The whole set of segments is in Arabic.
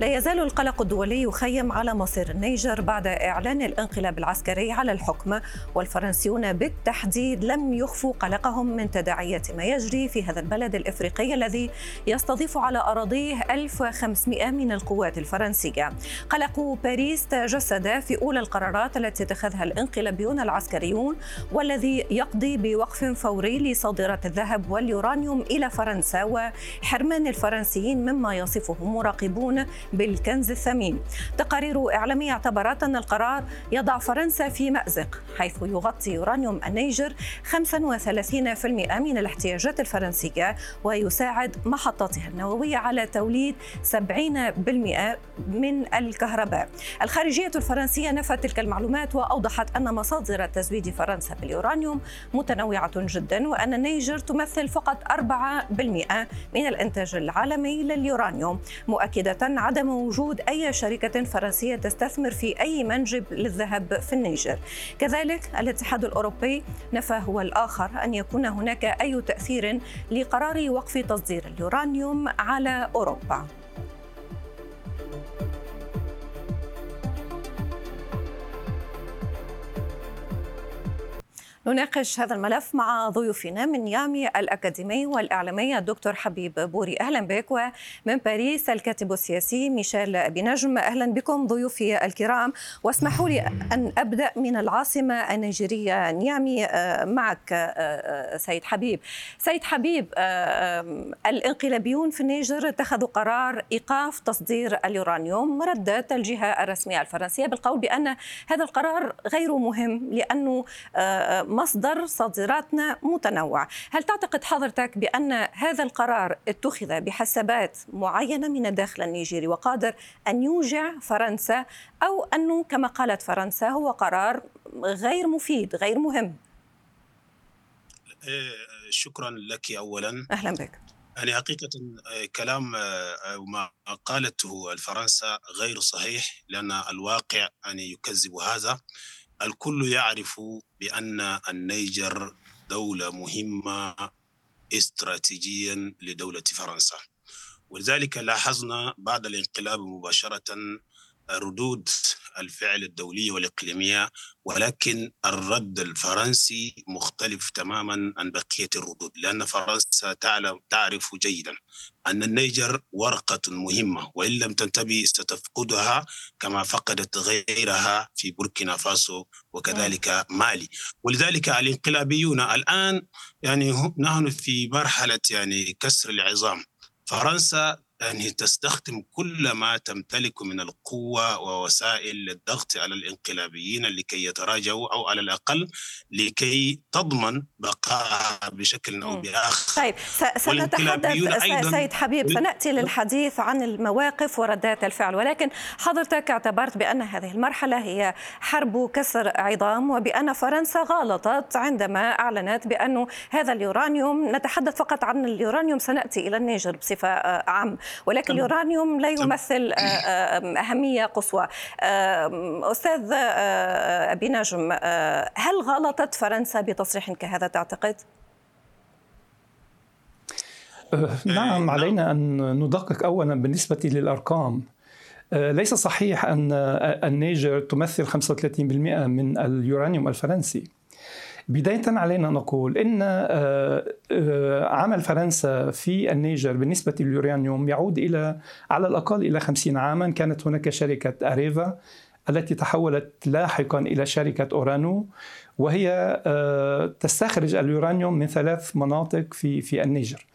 لا يزال القلق الدولي يخيم على مصير النيجر بعد إعلان الانقلاب العسكري على الحكم والفرنسيون بالتحديد لم يخفوا قلقهم من تداعيات ما يجري في هذا البلد الإفريقي الذي يستضيف على أراضيه 1500 من القوات الفرنسية. قلق باريس تجسد في أولى القرارات التي اتخذها الانقلابيون العسكريون والذي يقضي بوقف فوري لصادرات الذهب واليورانيوم إلى فرنسا وحرمان الفرنسيين مما يصفه مراقبون بالكنز الثمين. تقارير إعلامية اعتبرت أن القرار يضع فرنسا في مأزق حيث يغطي يورانيوم النيجر 35% من الاحتياجات الفرنسية ويساعد محطاتها النووية على توليد 70% من الكهرباء. الخارجية الفرنسية نفت تلك المعلومات وأوضحت أن مصادر تزويد فرنسا باليورانيوم متنوعة جدا وأن النيجر تمثل فقط 4% من الإنتاج العالمي لليورانيوم مؤكدة عدم عدم وجود أي شركة فرنسية تستثمر في أي منجب للذهب في النيجر. كذلك الاتحاد الأوروبي نفى هو الآخر أن يكون هناك أي تأثير لقرار وقف تصدير اليورانيوم على أوروبا. نناقش هذا الملف مع ضيوفنا من نيامي الأكاديمي والإعلامي الدكتور حبيب بوري. أهلا بك ومن باريس الكاتب السياسي ميشيل أبو نجم. أهلا بكم ضيوفي الكرام. واسمحوا لي أن أبدأ من العاصمة النيجيرية. نيامي آه، معك آه، آه، سيد حبيب. سيد حبيب الانقلابيون في النيجر اتخذوا قرار إيقاف تصدير اليورانيوم ردت الجهة الرسمية الفرنسية بالقول بأن هذا القرار غير مهم لأنه مصدر صادراتنا متنوع. هل تعتقد حضرتك بأن هذا القرار اتخذ بحسابات معينة من الداخل النيجيري وقادر أن يوجع فرنسا؟ أو أنه كما قالت فرنسا هو قرار غير مفيد غير مهم؟ إيه، شكرا لك أولا. أهلا بك. يعني حقيقة آه، كلام آه، ما قالته الفرنسا غير صحيح لأن الواقع يعني يكذب هذا. الكل يعرف بأن النيجر دولة مهمة استراتيجيا لدولة فرنسا. ولذلك لاحظنا بعد الانقلاب مباشرة ردود الفعل الدولية والإقليمية ولكن الرد الفرنسي مختلف تماما عن بقية الردود لأن فرنسا تعلم تعرف جيدا أن النيجر ورقة مهمة وإن لم تنتبه ستفقدها كما فقدت غيرها في بوركينا فاسو وكذلك مالي. ولذلك الانقلابيون الآن يعني نحن في مرحلة يعني كسر العظام. فرنسا يعني تستخدم كل ما تمتلك من القوة ووسائل للضغط على الانقلابيين لكي يتراجعوا أو على الأقل لكي تضمن بقائها بشكل أو بآخر. طيب سنتحدث سيد حبيب سنأتي للحديث عن المواقف وردات الفعل ولكن حضرتك اعتبرت بأن هذه المرحلة هي حرب كسر عظام وبأن فرنسا غلطت عندما أعلنت بأن هذا اليورانيوم نتحدث فقط عن اليورانيوم سنأتي إلى النيجر بصفة عامة ولكن اليورانيوم لا يمثل آه، آه، أهمية قصوى. أستاذ آه، أبي نجم هل غلطت فرنسا بتصريح كهذا تعتقد؟ نعم علينا أن ندقق أولا بالنسبة للأرقام. ليس صحيح أن النيجر تمثل 35% من اليورانيوم الفرنسي. بداية علينا نقول أن آه، آه، عمل فرنسا في النيجر بالنسبة لليورانيوم يعود إلى على الأقل إلى 50 عاما. كانت هناك شركة أريفا التي تحولت لاحقا إلى شركة أورانو وهي آه، تستخرج اليورانيوم من ثلاث مناطق في في النيجر.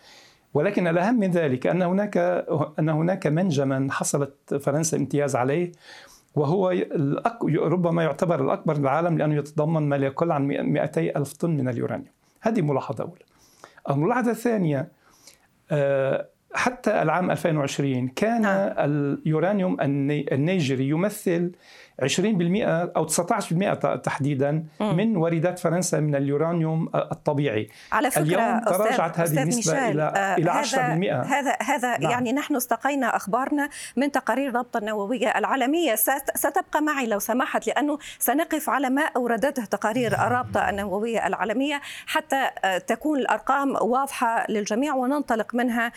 ولكن الأهم من ذلك أن هناك أن هناك منجما حصلت فرنسا امتياز عليه. وهو ربما يعتبر الأكبر بالعالم لأنه يتضمن ما لا يقل عن 200 ألف طن من اليورانيوم. هذه ملاحظة أولى. الملاحظة الثانية آه، حتى العام 2020 كان نعم. اليورانيوم النيجري يمثل 20% أو 19% تحديدا م. من واردات فرنسا من اليورانيوم الطبيعي على فكرة اليوم تراجعت هذه النسبة إلى آه إلى 10% هذا هذا نعم. يعني نحن استقينا أخبارنا من تقارير الرابطه النووية العالمية ستبقى معي لو سمحت لأنه سنقف على ما أوردته تقارير الرابطة النووية العالمية حتى آه، تكون الأرقام واضحة للجميع وننطلق منها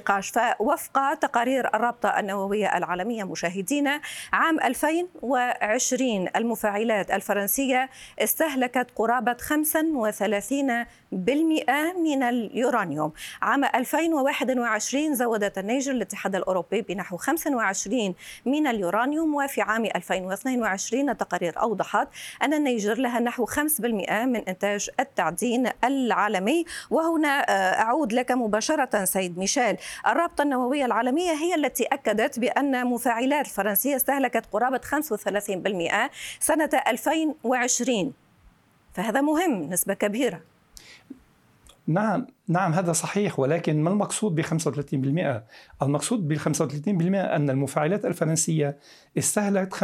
بالنقاش فوفق تقارير الرابطة النووية العالمية مشاهدينا عام 2000 و 2020 المفاعلات الفرنسية استهلكت قرابة 35 بالمئة من اليورانيوم. عام 2021 زودت النيجر الاتحاد الأوروبي بنحو 25 من اليورانيوم وفي عام 2022 التقارير أوضحت أن النيجر لها نحو 5% من إنتاج التعدين العالمي. وهنا آه، أعود لك مباشرة سيد ميشيل. الرابطة النووية العالمية هي التي أكدت بأن مفاعلات الفرنسية استهلكت قرابة 35% سنة 2020 فهذا مهم نسبة كبيرة نعم نعم هذا صحيح ولكن ما المقصود ب 35%؟ المقصود بال 35% أن المفاعلات الفرنسية استهلكت 35%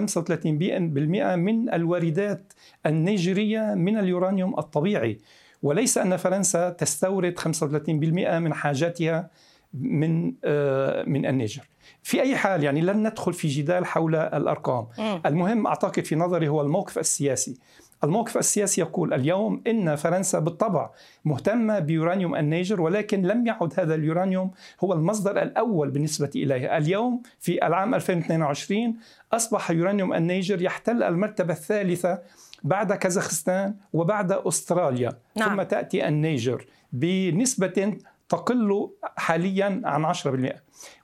من الواردات النيجيرية من اليورانيوم الطبيعي وليس أن فرنسا تستورد 35% من حاجاتها من آه، من النيجر. في أي حال يعني لن ندخل في جدال حول الأرقام، المهم أعتقد في نظري هو الموقف السياسي. الموقف السياسي يقول اليوم إن فرنسا بالطبع مهتمة بيورانيوم النيجر ولكن لم يعد هذا اليورانيوم هو المصدر الأول بالنسبة إليها، اليوم في العام 2022 أصبح يورانيوم النيجر يحتل المرتبة الثالثة بعد كازاخستان وبعد أستراليا نعم. ثم تأتي النيجر بنسبة تقل حاليا عن 10%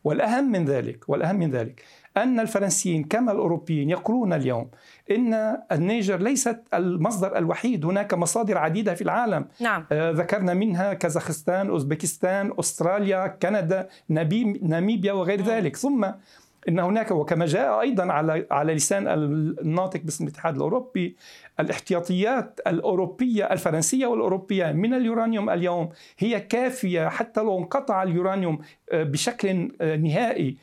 والأهم من ذلك والأهم من ذلك أن الفرنسيين كما الأوروبيين يقولون اليوم إن النيجر ليست المصدر الوحيد هناك مصادر عديدة في العالم نعم. آه ذكرنا منها كازاخستان أوزبكستان أستراليا كندا ناميبيا وغير م. ذلك ثم إن هناك وكما جاء أيضا على على لسان الناطق باسم الاتحاد الأوروبي الاحتياطيات الأوروبية الفرنسية والأوروبية من اليورانيوم اليوم هي كافية حتى لو انقطع اليورانيوم آه، بشكل آه، نهائي.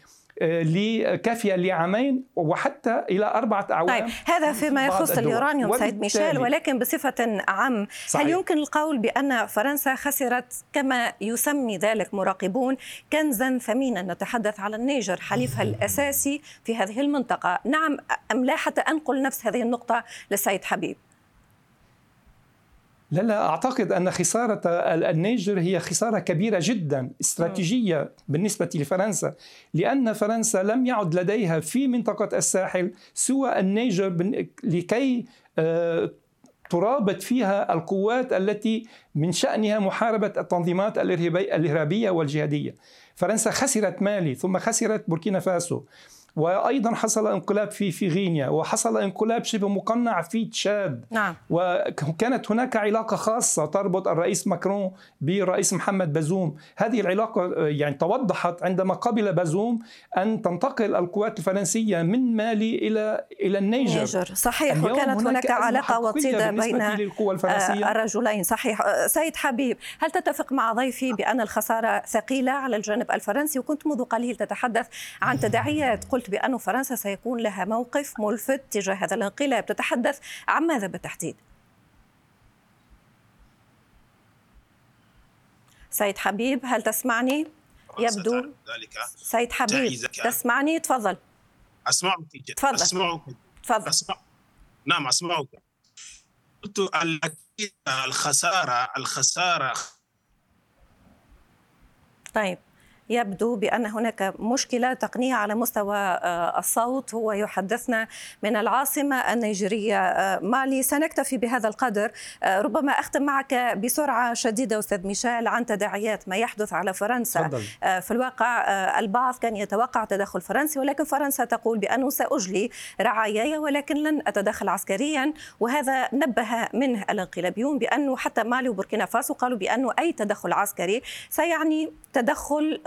كافيه لعامين وحتى إلى أربعة أعوام طيب هذا فيما يخص اليورانيوم سيد ميشيل ولكن بصفة عام صحيح. هل يمكن القول بأن فرنسا خسرت كما يسمي ذلك مراقبون كنزا ثمينا؟ نتحدث على النيجر حليفها الأساسي في هذه المنطقة. نعم أم لا؟ حتى انقل نفس هذه النقطة للسيد حبيب. لا لا أعتقد أن خسارة النيجر هي خسارة كبيرة جدا استراتيجية بالنسبة لفرنسا لأن فرنسا لم يعد لديها في منطقة الساحل سوى النيجر لكي آه، ترابط فيها القوات التي من شأنها محاربة التنظيمات الإرهابية والجهادية. فرنسا خسرت مالي ثم خسرت بوركينا فاسو. وأيضا حصل انقلاب في في غينيا وحصل انقلاب شبه مقنع في تشاد. نعم. وكانت هناك علاقة خاصة تربط الرئيس ماكرون بالرئيس محمد بازوم. هذه العلاقة يعني توضحت عندما قبل بازوم أن تنتقل القوات الفرنسية من مالي إلى إلى النيجر, النيجر. صحيح. وكانت هناك علاقة وطيده بين آه، الرجلين. صحيح. آه، سيد حبيب هل تتفق مع ضيفي بأن الخسارة ثقيلة على الجانب الفرنسي؟ وكنت منذ قليل تتحدث عن تداعيات. قلت بأن فرنسا سيكون لها موقف ملفت تجاه هذا الانقلاب. تتحدث عن ماذا بالتحديد؟ سيد حبيب هل تسمعني؟ يبدو ذلك. سيد حبيب تسمعني؟ تفضل. أسمعك تفضل. أسمعك. تفضل. أسمع. نعم أسمعك. قلت الخسارة الخسارة طيب. يبدو بأن هناك مشكلة تقنية على مستوى آه، الصوت. هو يحدثنا من العاصمة النيجيرية آه، مالي. سنكتفي بهذا القدر آه، ربما أختم معك بسرعة شديدة أستاذ ميشيل عن تداعيات ما يحدث على فرنسا. فضل. في الواقع البعض كان يتوقع تدخل فرنسي ولكن فرنسا تقول بأنه سأجلي رعاياي ولكن لن أتدخل عسكريا. وهذا نبه منه الانقلابيون بأنه حتى مالي وبوركينا فاسو قالوا بأنه أي تدخل عسكري سيعني تدخل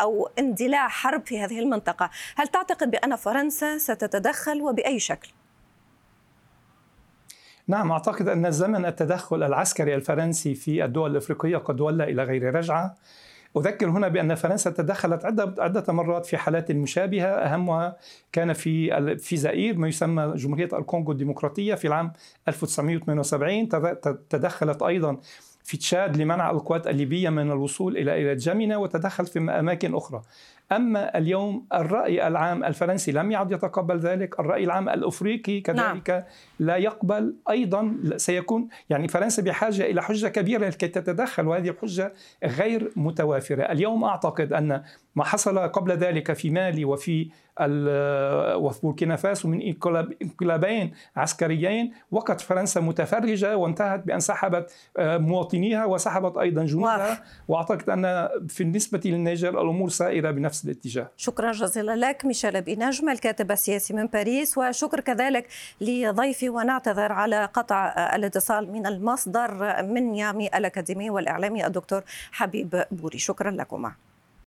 أو اندلاع حرب في هذه المنطقة. هل تعتقد بأن فرنسا ستتدخل وبأي شكل؟ نعم أعتقد أن زمن التدخل العسكري الفرنسي في الدول الأفريقية قد ولى إلى غير رجعة. أذكر هنا بأن فرنسا تدخلت عدة عدة مرات في حالات مشابهة. أهمها كان في في زائر ما يسمى جمهورية الكونغو الديمقراطية في العام 1978 تدخلت أيضا في تشاد لمنع القوات الليبية من الوصول إلى إلى جامنة وتدخل في أماكن أخرى. أما اليوم الرأي العام الفرنسي لم يعد يتقبل ذلك الرأي العام الأفريقي كذلك نعم. لا يقبل أيضا سيكون يعني فرنسا بحاجة إلى حجة كبيرة لكي تتدخل وهذه الحجة غير متوافرة. اليوم أعتقد أن ما حصل قبل ذلك في مالي وفي وفي بوركينا فاسو من انقلابين عسكريين وقت فرنسا متفرجة وانتهت بأن سحبت آه، مواطنيها وسحبت أيضا جنودها وأعتقد أن في النسبة للنيجر الأمور سائرة بنفس الاتجاه شكرا جزيلا لك ميشيل بنجم الكاتب السياسي من باريس وشكر كذلك لضيفي ونعتذر على قطع الاتصال من المصدر من يامي الأكاديمي والإعلامي الدكتور حبيب بوري. شكرا لكما.